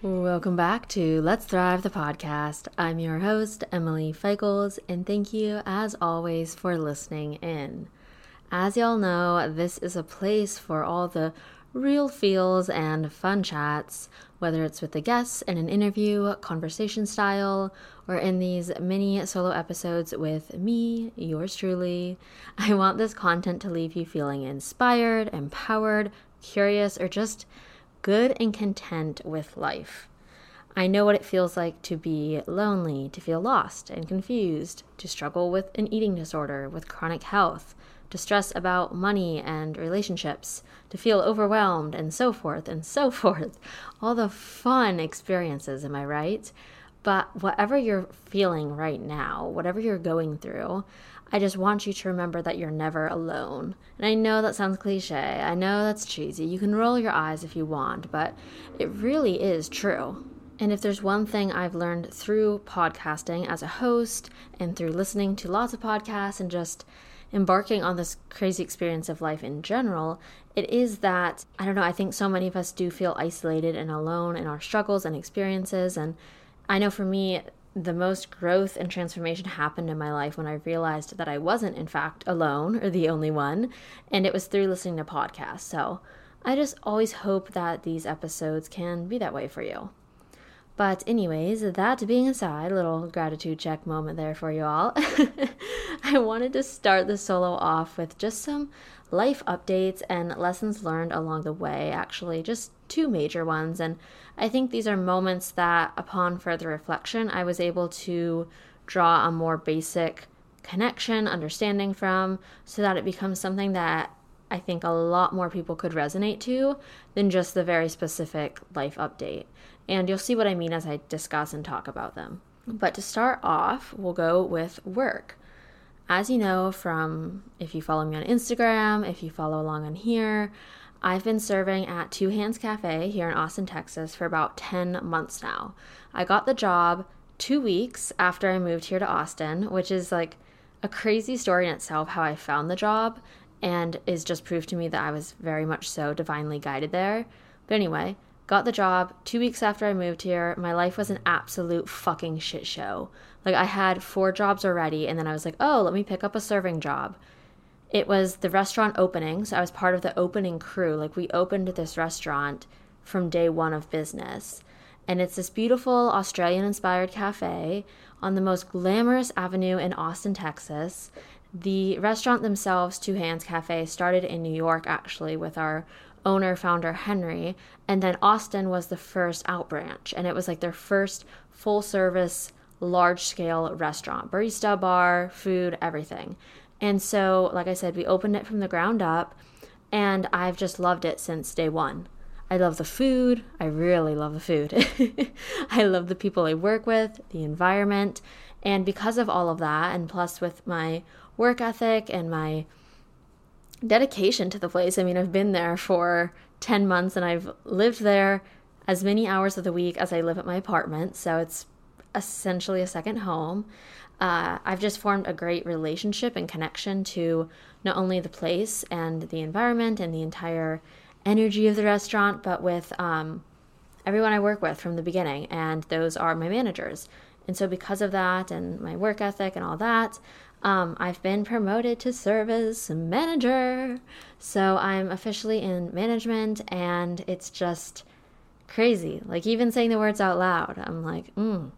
Welcome back to Let's Thrive the podcast. I'm your host, Emily Feichels, and thank you, as always, for listening in. As y'all know, this is a place for all the real feels and fun chats, whether it's with the guests in an interview, conversation style, or in these mini solo episodes with me, yours truly. I want this content to leave you feeling inspired, empowered, curious, or just good and content with life. I know what it feels like to be lonely, to feel lost and confused, to struggle with an eating disorder, with chronic health, to stress about money and relationships, to feel overwhelmed, and so forth and so forth. All the fun experiences, am I right? But whatever you're feeling right now, whatever you're going through, I just want you to remember that you're never alone. And I know that sounds cliche. I know that's cheesy. You can roll your eyes if you want, but it really is true. And if there's one thing I've learned through podcasting as a host and through listening to lots of podcasts and just embarking on this crazy experience of life in general, it is that, I don't know, I think so many of us do feel isolated and alone in our struggles and experiences. And I know for me, the most growth and transformation happened in my life when I realized that I wasn't, in fact, alone or the only one. And it was through listening to podcasts. So I just always hope that these episodes can be that way for you. But, anyways, that being aside, little gratitude check moment there for you all. I wanted to start the solo off with just some life updates and lessons learned along the way, actually, just two major ones. And I think these are moments that, upon further reflection, I was able to draw a more basic connection, understanding from, so that it becomes something that I think a lot more people could resonate to than just the very specific life update. And you'll see what I mean as I discuss and talk about them. But to start off, we'll go with work. As you know from if you follow me on Instagram, if you follow along on here, I've been serving at Two Hands Cafe here in Austin, Texas for about 10 months now. I got the job two weeks after I moved here to Austin, which is like a crazy story in itself how I found the job and is just proof to me that I was very much so divinely guided there. But anyway, got the job two weeks after I moved here. My life was an absolute fucking shit show. Like I had four jobs already, and then I was like, oh, let me pick up a serving job. It was the restaurant opening, so I was part of the opening crew. Like we opened this restaurant from day one of business. And it's this beautiful Australian inspired cafe on the most glamorous avenue in Austin, Texas. The restaurant themselves, Two Hands Cafe, started in New York actually with our owner, founder Henry. And then Austin was the first out branch. And it was like their first full service large scale restaurant barista, bar, food, everything. And so, like I said, we opened it from the ground up, and I've just loved it since day one. I love the food. I really love the food. I love the people I work with, the environment. And because of all of that, and plus with my work ethic and my dedication to the place, I mean, I've been there for 10 months and I've lived there as many hours of the week as I live at my apartment. So it's essentially a second home. Uh, I've just formed a great relationship and connection to not only the place and the environment and the entire energy of the restaurant, but with um, everyone I work with from the beginning. And those are my managers. And so, because of that and my work ethic and all that, um, I've been promoted to service manager. So, I'm officially in management, and it's just crazy. Like, even saying the words out loud, I'm like, mm,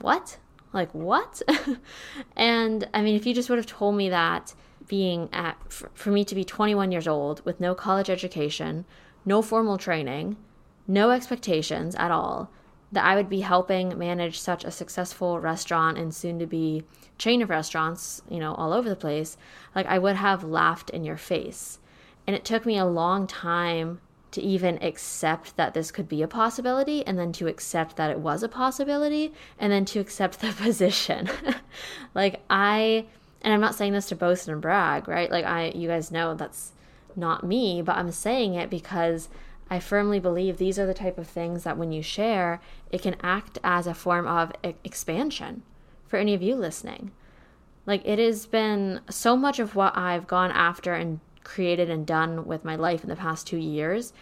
what? Like, what? and I mean, if you just would have told me that being at, for me to be 21 years old with no college education, no formal training, no expectations at all, that I would be helping manage such a successful restaurant and soon to be chain of restaurants, you know, all over the place, like I would have laughed in your face. And it took me a long time to even accept that this could be a possibility and then to accept that it was a possibility and then to accept the position. like I And I'm not saying this to boast and brag, right? Like I you guys know that's not me, but I'm saying it because I firmly believe these are the type of things that when you share, it can act as a form of expansion for any of you listening. Like it has been so much of what I've gone after and created and done with my life in the past two years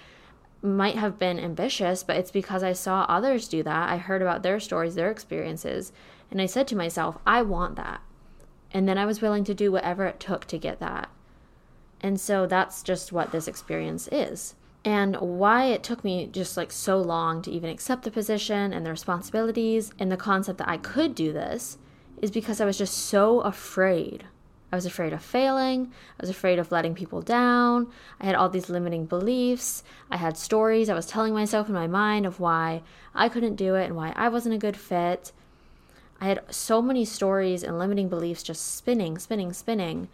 might have been ambitious, but it's because I saw others do that. I heard about their stories, their experiences, and I said to myself, I want that. And then I was willing to do whatever it took to get that. And so that's just what this experience is. And why it took me just like so long to even accept the position and the responsibilities and the concept that I could do this is because I was just so afraid I was afraid of failing. I was afraid of letting people down. I had all these limiting beliefs. I had stories I was telling myself in my mind of why I couldn't do it and why I wasn't a good fit. I had so many stories and limiting beliefs just spinning, spinning, spinning.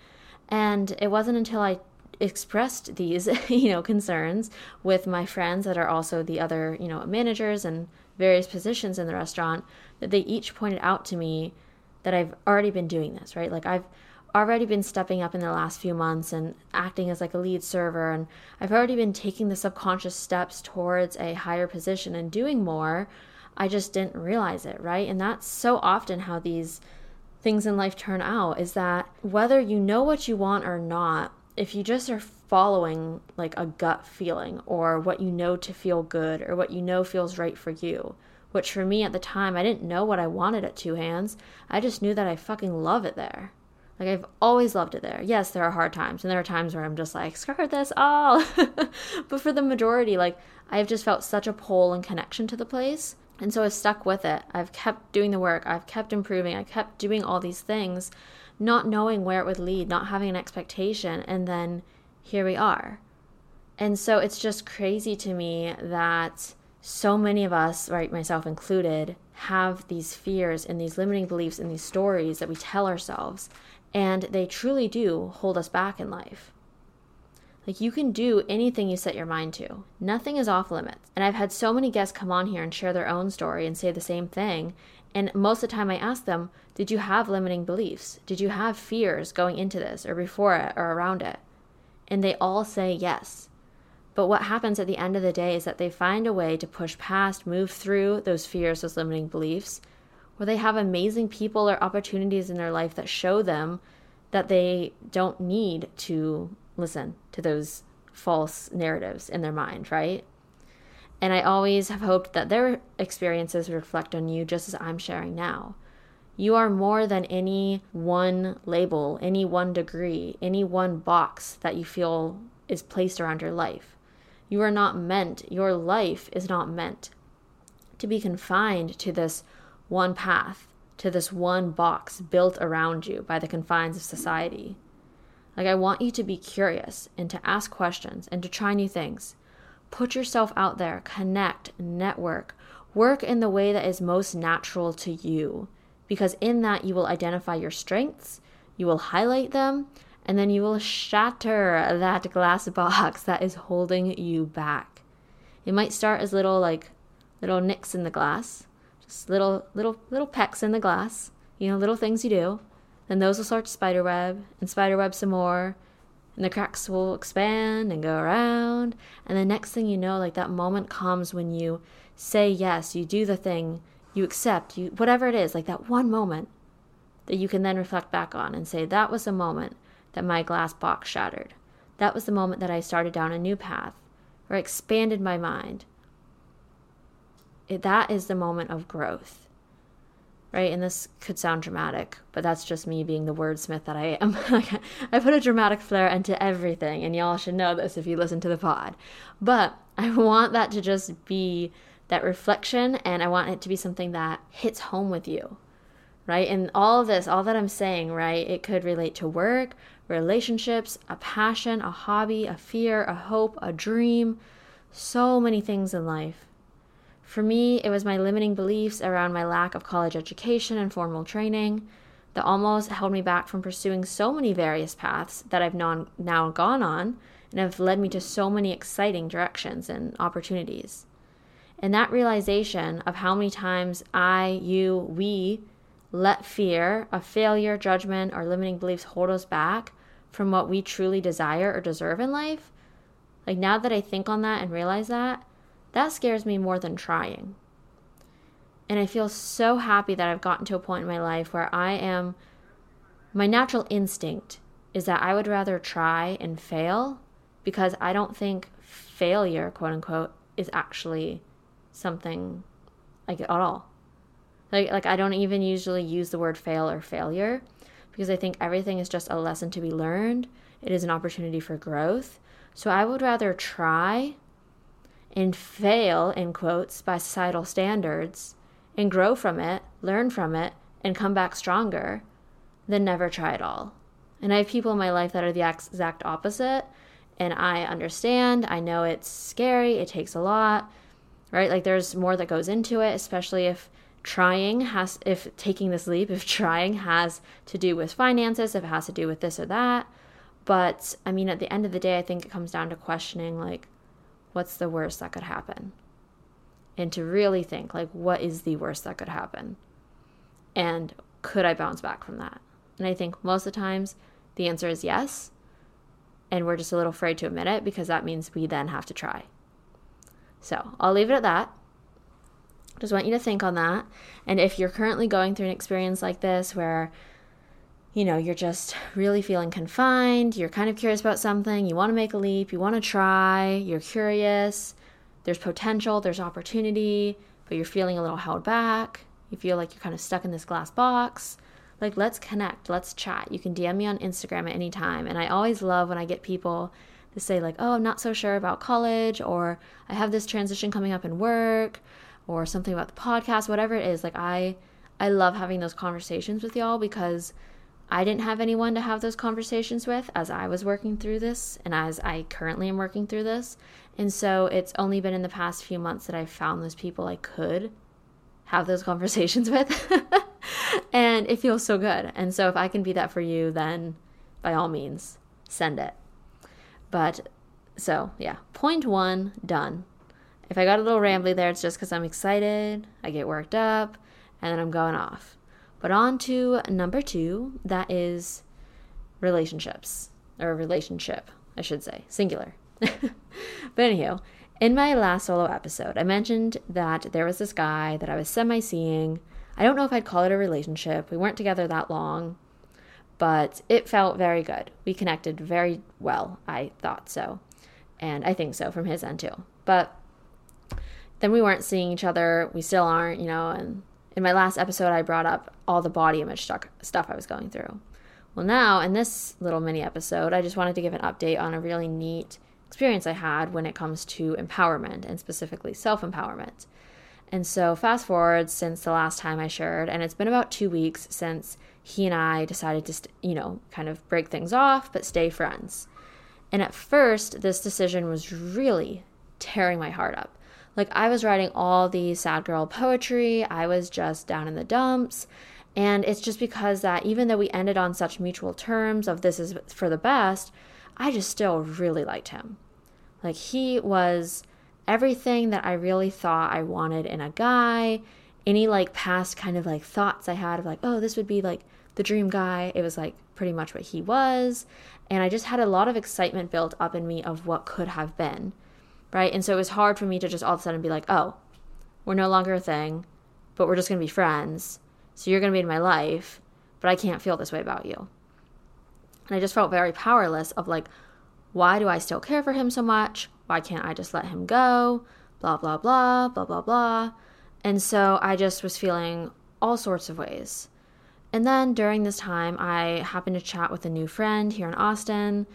And it wasn't until I expressed these, you know, concerns with my friends that are also the other, you know, managers and various positions in the restaurant that they each pointed out to me that I've already been doing this, right? Like I've already been stepping up in the last few months and acting as like a lead server and I've already been taking the subconscious steps towards a higher position and doing more. I just didn't realize it, right? And that's so often how these things in life turn out is that whether you know what you want or not, if you just are following like a gut feeling or what you know to feel good or what you know feels right for you, which for me at the time, I didn't know what I wanted at Two Hands. I just knew that I fucking love it there. Like I've always loved it there. Yes, there are hard times, and there are times where I'm just like, screw this all. but for the majority, like I've just felt such a pull and connection to the place. And so I've stuck with it. I've kept doing the work. I've kept improving. I kept doing all these things, not knowing where it would lead, not having an expectation. And then here we are. And so it's just crazy to me that so many of us, right, myself included, have these fears and these limiting beliefs and these stories that we tell ourselves and they truly do hold us back in life. Like you can do anything you set your mind to. Nothing is off limits. And I've had so many guests come on here and share their own story and say the same thing. And most of the time I ask them, did you have limiting beliefs? Did you have fears going into this or before it or around it? And they all say yes. But what happens at the end of the day is that they find a way to push past, move through those fears, those limiting beliefs, where they have amazing people or opportunities in their life that show them that they don't need to listen to those false narratives in their mind, right? And I always have hoped that their experiences reflect on you just as I'm sharing now. You are more than any one label, any one degree, any one box that you feel is placed around your life. You are not meant, your life is not meant to be confined to this one path to this one box built around you by the confines of society. Like, I want you to be curious and to ask questions and to try new things. Put yourself out there, connect, network, work in the way that is most natural to you, because in that you will identify your strengths, you will highlight them, and then you will shatter that glass box that is holding you back. It might start as little, like, little nicks in the glass, little little little pecks in the glass, you know, little things you do. Then those will start to spiderweb and spiderweb some more. And the cracks will expand and go around. And the next thing you know, like that moment comes when you say yes, you do the thing, you accept, you whatever it is, like that one moment that you can then reflect back on and say, that was the moment that my glass box shattered. That was the moment that I started down a new path, or expanded my mind, it, that is the moment of growth right? And this could sound dramatic but that's just me being the wordsmith that i am. I put a dramatic flair into everything and y'all should know this if you listen to the pod. But i want that to just be that reflection and i want it to be something that hits home with you right? And all this all that i'm saying right it could relate to work relationships a passion a hobby a fear a hope a dream so many things in life for me, it was my limiting beliefs around my lack of college education and formal training that almost held me back from pursuing so many various paths that I've non- now gone on and have led me to so many exciting directions and opportunities. And that realization of how many times I, you, we let fear of failure, judgment, or limiting beliefs hold us back from what we truly desire or deserve in life, like now that I think on that and realize that, that scares me more than trying. And I feel so happy that I've gotten to a point in my life where I am, my natural instinct is that I would rather try and fail because I don't think failure, quote unquote, is actually something like at all. Like, like I don't even usually use the word fail or failure because I think everything is just a lesson to be learned. It is an opportunity for growth. So I would rather try and fail, in quotes, by societal standards and grow from it, learn from it, and come back stronger than never try at all. And I have people in my life that are the exact opposite. And I understand. I know it's scary. It takes a lot, right? Like there's more that goes into it, especially if trying has, if taking this leap, if trying has to do with finances, if it has to do with this or that. But I mean, at the end of the day, I think it comes down to questioning like, what's the worst that could happen? And to really think, like, what is the worst that could happen? And could I bounce back from that? And I think most of the times the answer is yes. And we're just a little afraid to admit it because that means we then have to try. So I'll leave it at that. Just want you to think on that. And if you're currently going through an experience like this where you know, you're just really feeling confined, you're kind of curious about something, you want to make a leap, you want to try, you're curious, there's potential, there's opportunity, but you're feeling a little held back, you feel like you're kind of stuck in this glass box, like let's connect, let's chat. You can DM me on Instagram at any time. And I always love when I get people to say, like, oh, I'm not so sure about college, or I have this transition coming up in work, or something about the podcast, whatever it is. Like, I. I love having those conversations with y'all because I didn't have anyone to have those conversations with as I was working through this and as I currently am working through this. And so it's only been in the past few months that I've found those people I could have those conversations with. and it feels so good. And so if I can be that for you, then by all means, send it. But so, yeah, point one, done. If I got a little rambly there, it's just because I'm excited, I get worked up, and then I'm going off. But on to number two, that is relationships, or relationship, I should say, singular. but anyhow, in my last solo episode, I mentioned that there was this guy that I was semi seeing. I don't know if I'd call it a relationship. We weren't together that long, but it felt very good. We connected very well. I thought so. And I think so from his end too. But then we weren't seeing each other. We still aren't, you know, and in my last episode, I brought up all the body image stuff I was going through. Well, now in this little mini episode, I just wanted to give an update on a really neat experience I had when it comes to empowerment and specifically self empowerment. And so, fast forward since the last time I shared, and it's been about two weeks since he and I decided to, st- you know, kind of break things off, but stay friends. And at first, this decision was really tearing my heart up. Like I was writing all the sad girl poetry, I was just down in the dumps. And it's just because that even though we ended on such mutual terms of this is for the best, I just still really liked him. Like he was everything that I really thought I wanted in a guy. Any like past kind of like thoughts I had of like, oh, this would be like the dream guy. It was like pretty much what he was. And I just had a lot of excitement built up in me of what could have been right? And so it was hard for me to just all of a sudden be like, oh, we're no longer a thing, but we're just going to be friends. So you're going to be in my life, but I can't feel this way about you. And I just felt very powerless of like, why do I still care for him so much? Why can't I just let him go? Blah, blah, blah, blah, blah, blah. And so I just was feeling all sorts of ways. And then during this time, I happened to chat with a new friend here in Austin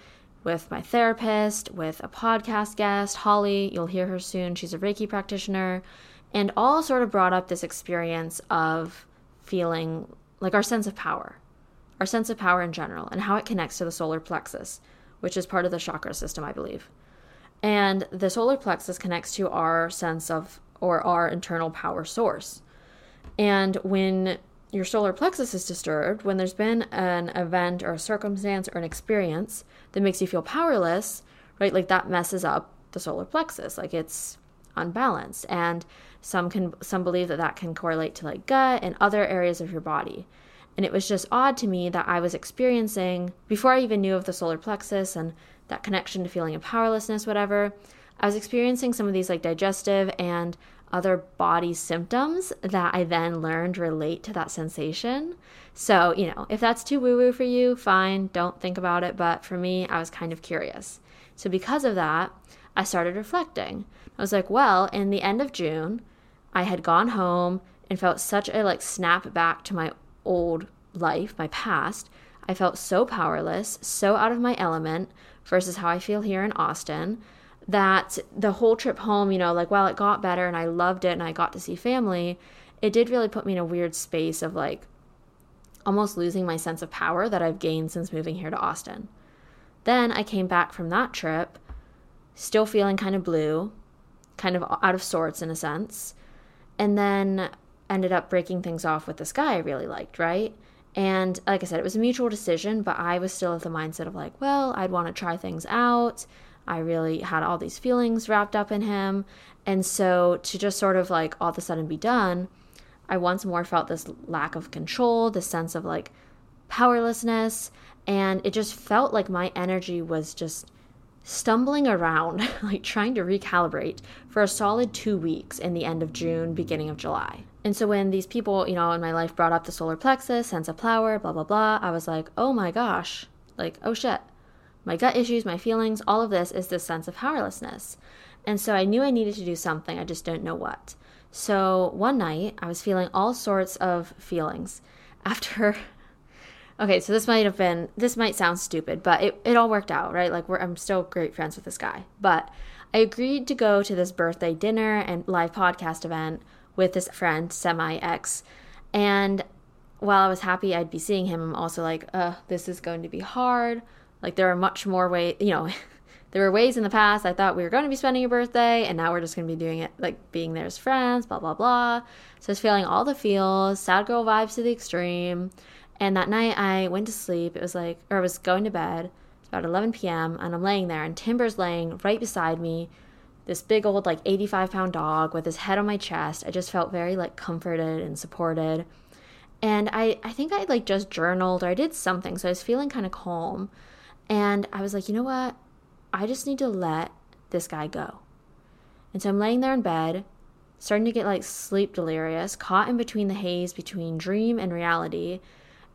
with my therapist, with a podcast guest, Holly. You'll hear her soon. She's a Reiki practitioner. And all sort of brought up this experience of feeling like our sense of power, our sense of power in general, and how it connects to the solar plexus, which is part of the chakra system, I believe. And the solar plexus connects to our sense of, or our internal power source. And when your solar plexus is disturbed, when there's been an event or a circumstance or an experience that makes you feel powerless, right? Like that messes up the solar plexus. Like it's unbalanced. And Some can some believe that that can correlate to like gut and other areas of your body. And it was just odd to me that I was experiencing before I even knew of the solar plexus and that connection to feeling of powerlessness whatever. I was experiencing some of these like digestive and other body symptoms that I then learned relate to that sensation. So, you know, if that's too woo woo for you, fine, don't think about it. But for me, I was kind of curious. So, because of that, I started reflecting. I was like, well, in the end of June, I had gone home and felt such a like snap back to my old life, my past. I felt so powerless, so out of my element versus how I feel here in Austin that the whole trip home, you know, like while it got better and I loved it and I got to see family, it did really put me in a weird space of like almost losing my sense of power that I've gained since moving here to Austin. Then I came back from that trip still feeling kind of blue, kind of out of sorts in a sense, and then ended up breaking things off with this guy I really liked, right? And like I said, it was a mutual decision, but I was still at the mindset of like, well, I'd want to try things out. I really had all these feelings wrapped up in him. And so to just sort of like all of a sudden be done, I once more felt this lack of control, this sense of like powerlessness. And it just felt like my energy was just stumbling around, like trying to recalibrate for a solid two weeks in the end of June, beginning of July. And so when these people, you know, in my life brought up the solar plexus, sense of power, blah, blah, blah, I was like, oh my gosh, like, oh shit. My gut issues, my feelings, all of this is this sense of powerlessness. And so I knew I needed to do something, I just didn't know what. So one night, I was feeling all sorts of feelings. After okay, so this might have been this might sound stupid, but it, it all worked out, right? Like I'm still great friends with this guy. But I agreed to go to this birthday dinner and live podcast event with this friend, semi ex. And while I was happy I'd be seeing him, I'm also like, uh, this is going to be hard. Like there are much more ways, you know, there were ways in the past I thought we were going to be spending a birthday, and now we're just going to be doing it like being there as friends, blah, blah, blah. So I was feeling all the feels, sad girl vibes to the extreme. And that night I went to sleep. It was like, or I was going to bed. It's about 11 p.m. And I'm laying there, and Timber's laying right beside me. This big old, like 85 pound dog with his head on my chest. I just felt very like comforted and supported. And I, I think I like just journaled or I did something. So I was feeling kind of calm. And I was like, you know what? I just need to let this guy go. And so I'm laying there in bed, starting to get like sleep delirious, caught in between the haze between dream and reality.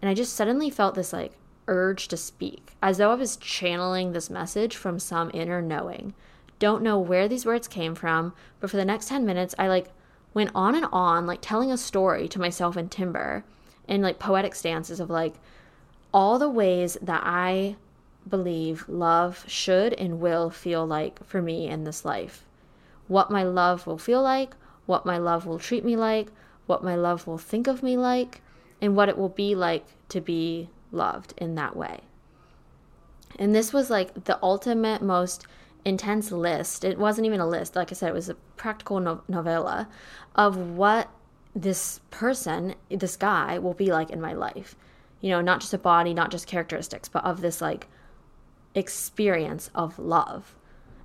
And I just suddenly felt this like urge to speak, as though I was channeling this message from some inner knowing. Don't know where these words came from, but for the next 10 minutes, I like went on and on, like telling a story to myself and Timber in like poetic stances of like all the ways that I believe love should and will feel like for me in this life. What my love will feel like, what my love will treat me like, what my love will think of me like, and what it will be like to be loved in that way. And this was like the ultimate, most intense list. It wasn't even a list. Like I said, it was a practical no- novella of what this person, this guy, will be like in my life. You know, not just a body, not just characteristics, but of this like experience of love.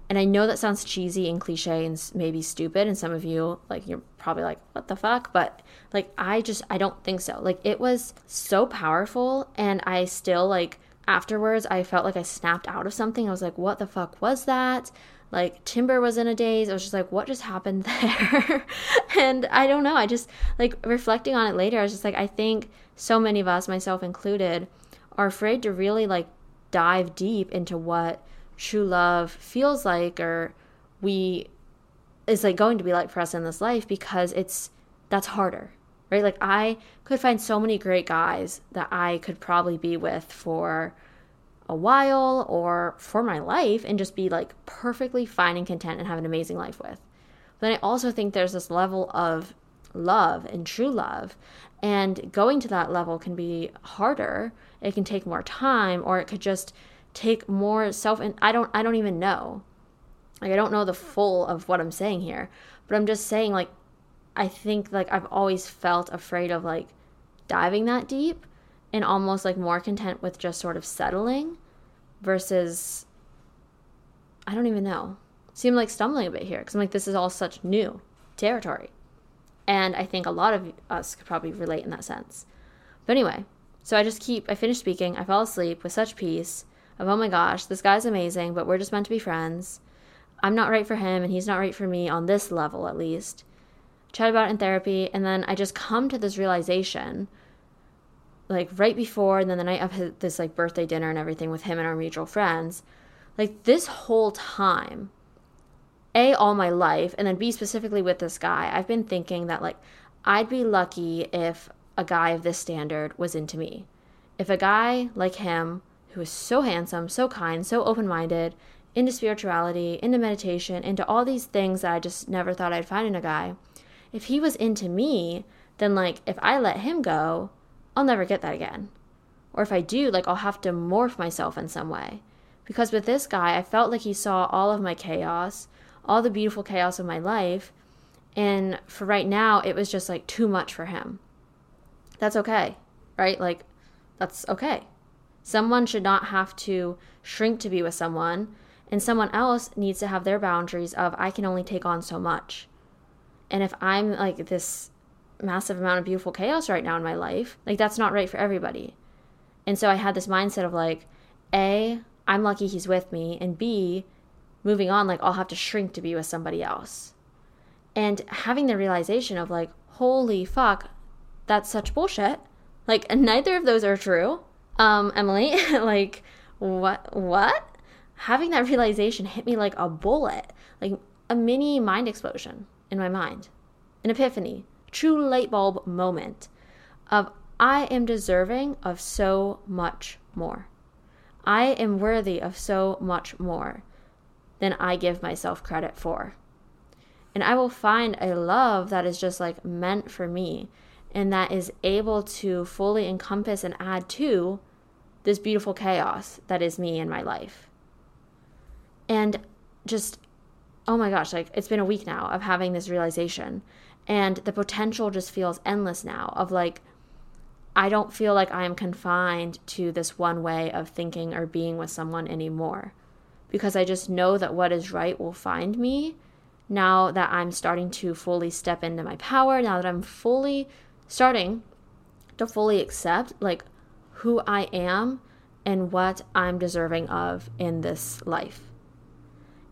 And I know that sounds cheesy and cliche and maybe stupid. And some of you, like, you're probably like, what the fuck? But, like, I just, I don't think so. Like, it was so powerful. And I still, like, afterwards, I felt like I snapped out of something. I was like, what the fuck was that? Like, Timber was in a daze. I was just like, what just happened there? and I don't know. I just, like, reflecting on it later, I was just like, I think so many of us, myself included, are afraid to really, like, dive deep into what true love feels like or we is like going to be like for us in this life because it's that's harder right? Like i could find so many great guys that i could probably be with for a while or for my life and just be like perfectly fine and content and have an amazing life with. But then i also think there's this level of love and true love and going to that level can be harder it can take more time or it could just take more self and I don't I don't even know. Like I don't know the full of what I'm saying here, but I'm just saying like I think like I've always felt afraid of like diving that deep and almost like more content with just sort of settling versus I don't even know. Seem like stumbling a bit here because I'm like, this is all such new territory. And I think a lot of us could probably relate in that sense. But anyway, so I just keep, I finished speaking, I fell asleep with such peace of, oh my gosh, this guy's amazing, but we're just meant to be friends. I'm not right for him, and he's not right for me on this level, at least. Chat about in therapy, and then I just come to this realization, like right before, and then the night of this like birthday dinner and everything with him and our mutual friends, like this whole time, a all my life, and then b specifically with this guy, I've been thinking that like I'd be lucky if a guy of this standard was into me. If a guy like him, who is so handsome, so kind, so open minded, into spirituality, into meditation, into all these things that I just never thought I'd find in a guy, if he was into me, then like if I let him go, I'll never get that again. Or if I do, like I'll have to morph myself in some way. Because with this guy, I felt like he saw all of my chaos, all the beautiful chaos of my life, and for right now, it was just like too much for him that's okay, right? Like, that's okay. Someone should not have to shrink to be with someone, and someone else needs to have their boundaries of, I can only take on so much. And if I'm like this massive amount of beautiful chaos right now in my life, like, that's not right for everybody. And so I had this mindset of like, A, I'm lucky he's with me, and B, moving on, like, I'll have to shrink to be with somebody else. And having the realization of like, holy fuck, that's such bullshit. Like neither of those are true. Um, Emily, like what what? Having that realization hit me like a bullet, like a mini mind explosion in my mind. An epiphany, true light bulb moment of I am deserving of so much more. I am worthy of so much more than I give myself credit for. And I will find a love that is just like meant for me and that is able to fully encompass and add to this beautiful chaos that is me in my life. And just, oh my gosh, like it's been a week now of having this realization. And the potential just feels endless now of like, I don't feel like I am confined to this one way of thinking or being with someone anymore. Because I just know that what is right will find me now that I'm starting to fully step into my power, now that I'm fully starting to fully accept like who I am and what I'm deserving of in this life.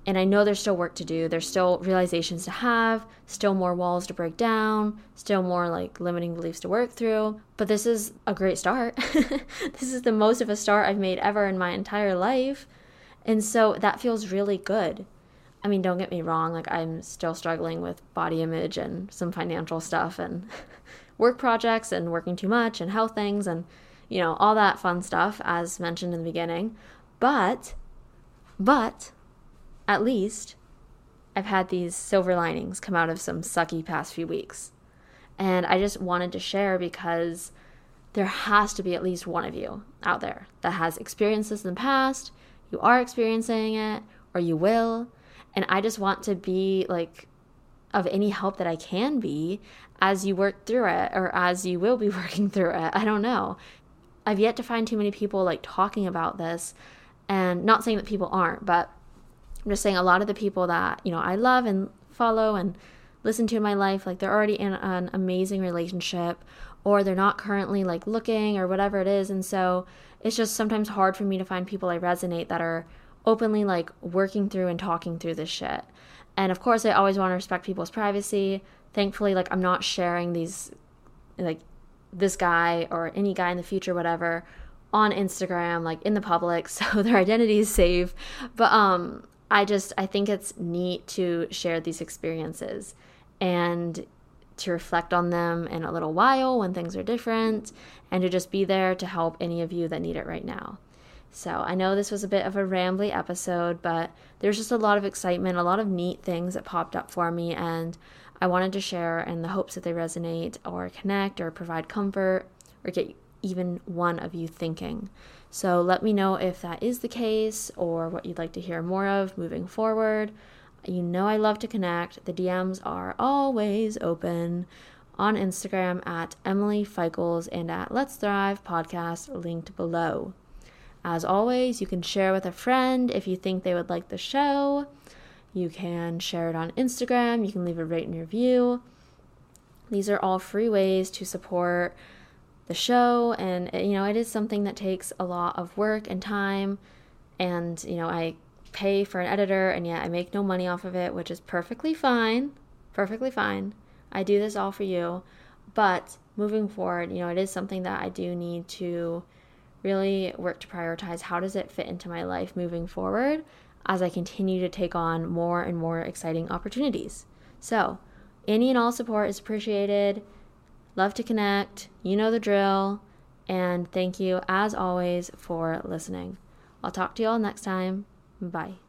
And I know there's still work to do. There's still realizations to have, still more walls to break down, still more like limiting beliefs to work through. But this is a great start. this is the most of a start I've made ever in my entire life. And so that feels really good. I mean, don't get me wrong, like I'm still struggling with body image and some financial stuff and work projects and working too much and health things and, you know, all that fun stuff as mentioned in the beginning. But, but, at least I've had these silver linings come out of some sucky past few weeks. And I just wanted to share because there has to be at least one of you out there that has experiences in the past, you are experiencing it, or you will. And I just want to be like of any help that I can be as you work through it or as you will be working through it. I don't know. I've yet to find too many people like talking about this and not saying that people aren't, but I'm just saying a lot of the people that, you know, I love and follow and listen to in my life, like they're already in an amazing relationship or they're not currently like looking or whatever it is. And so it's just sometimes hard for me to find people I resonate that are openly like working through and talking through this shit. And of course, I always want to respect people's privacy. Thankfully, like I'm not sharing these, like this guy or any guy in the future, whatever, on Instagram, like in the public, so their identity is safe. But um, I just I think it's neat to share these experiences and to reflect on them in a little while when things are different, and to just be there to help any of you that need it right now. So I know this was a bit of a rambly episode, but there's just a lot of excitement, a lot of neat things that popped up for me, and I wanted to share in the hopes that they resonate or connect or provide comfort or get even one of you thinking. So let me know if that is the case or what you'd like to hear more of moving forward. You know, I love to connect. The DMs are always open on Instagram at Emily Feichels and at Let's Thrive Podcast, linked below. As always, you can share with a friend if you think they would like the show. You can share it on Instagram. You can leave a rate and review. These are all free ways to support the show, and you know, it is something that takes a lot of work and time. And you know, I pay for an editor, and yet I make no money off of it, which is perfectly fine. Perfectly fine. I do this all for you. But moving forward, you know, it is something that I do need to really work to prioritize how does it fit into my life moving forward as I continue to take on more and more exciting opportunities. So, any and all support is appreciated. Love to connect. You know the drill. And thank you, as always, for listening. I'll talk to you all next time. Bye.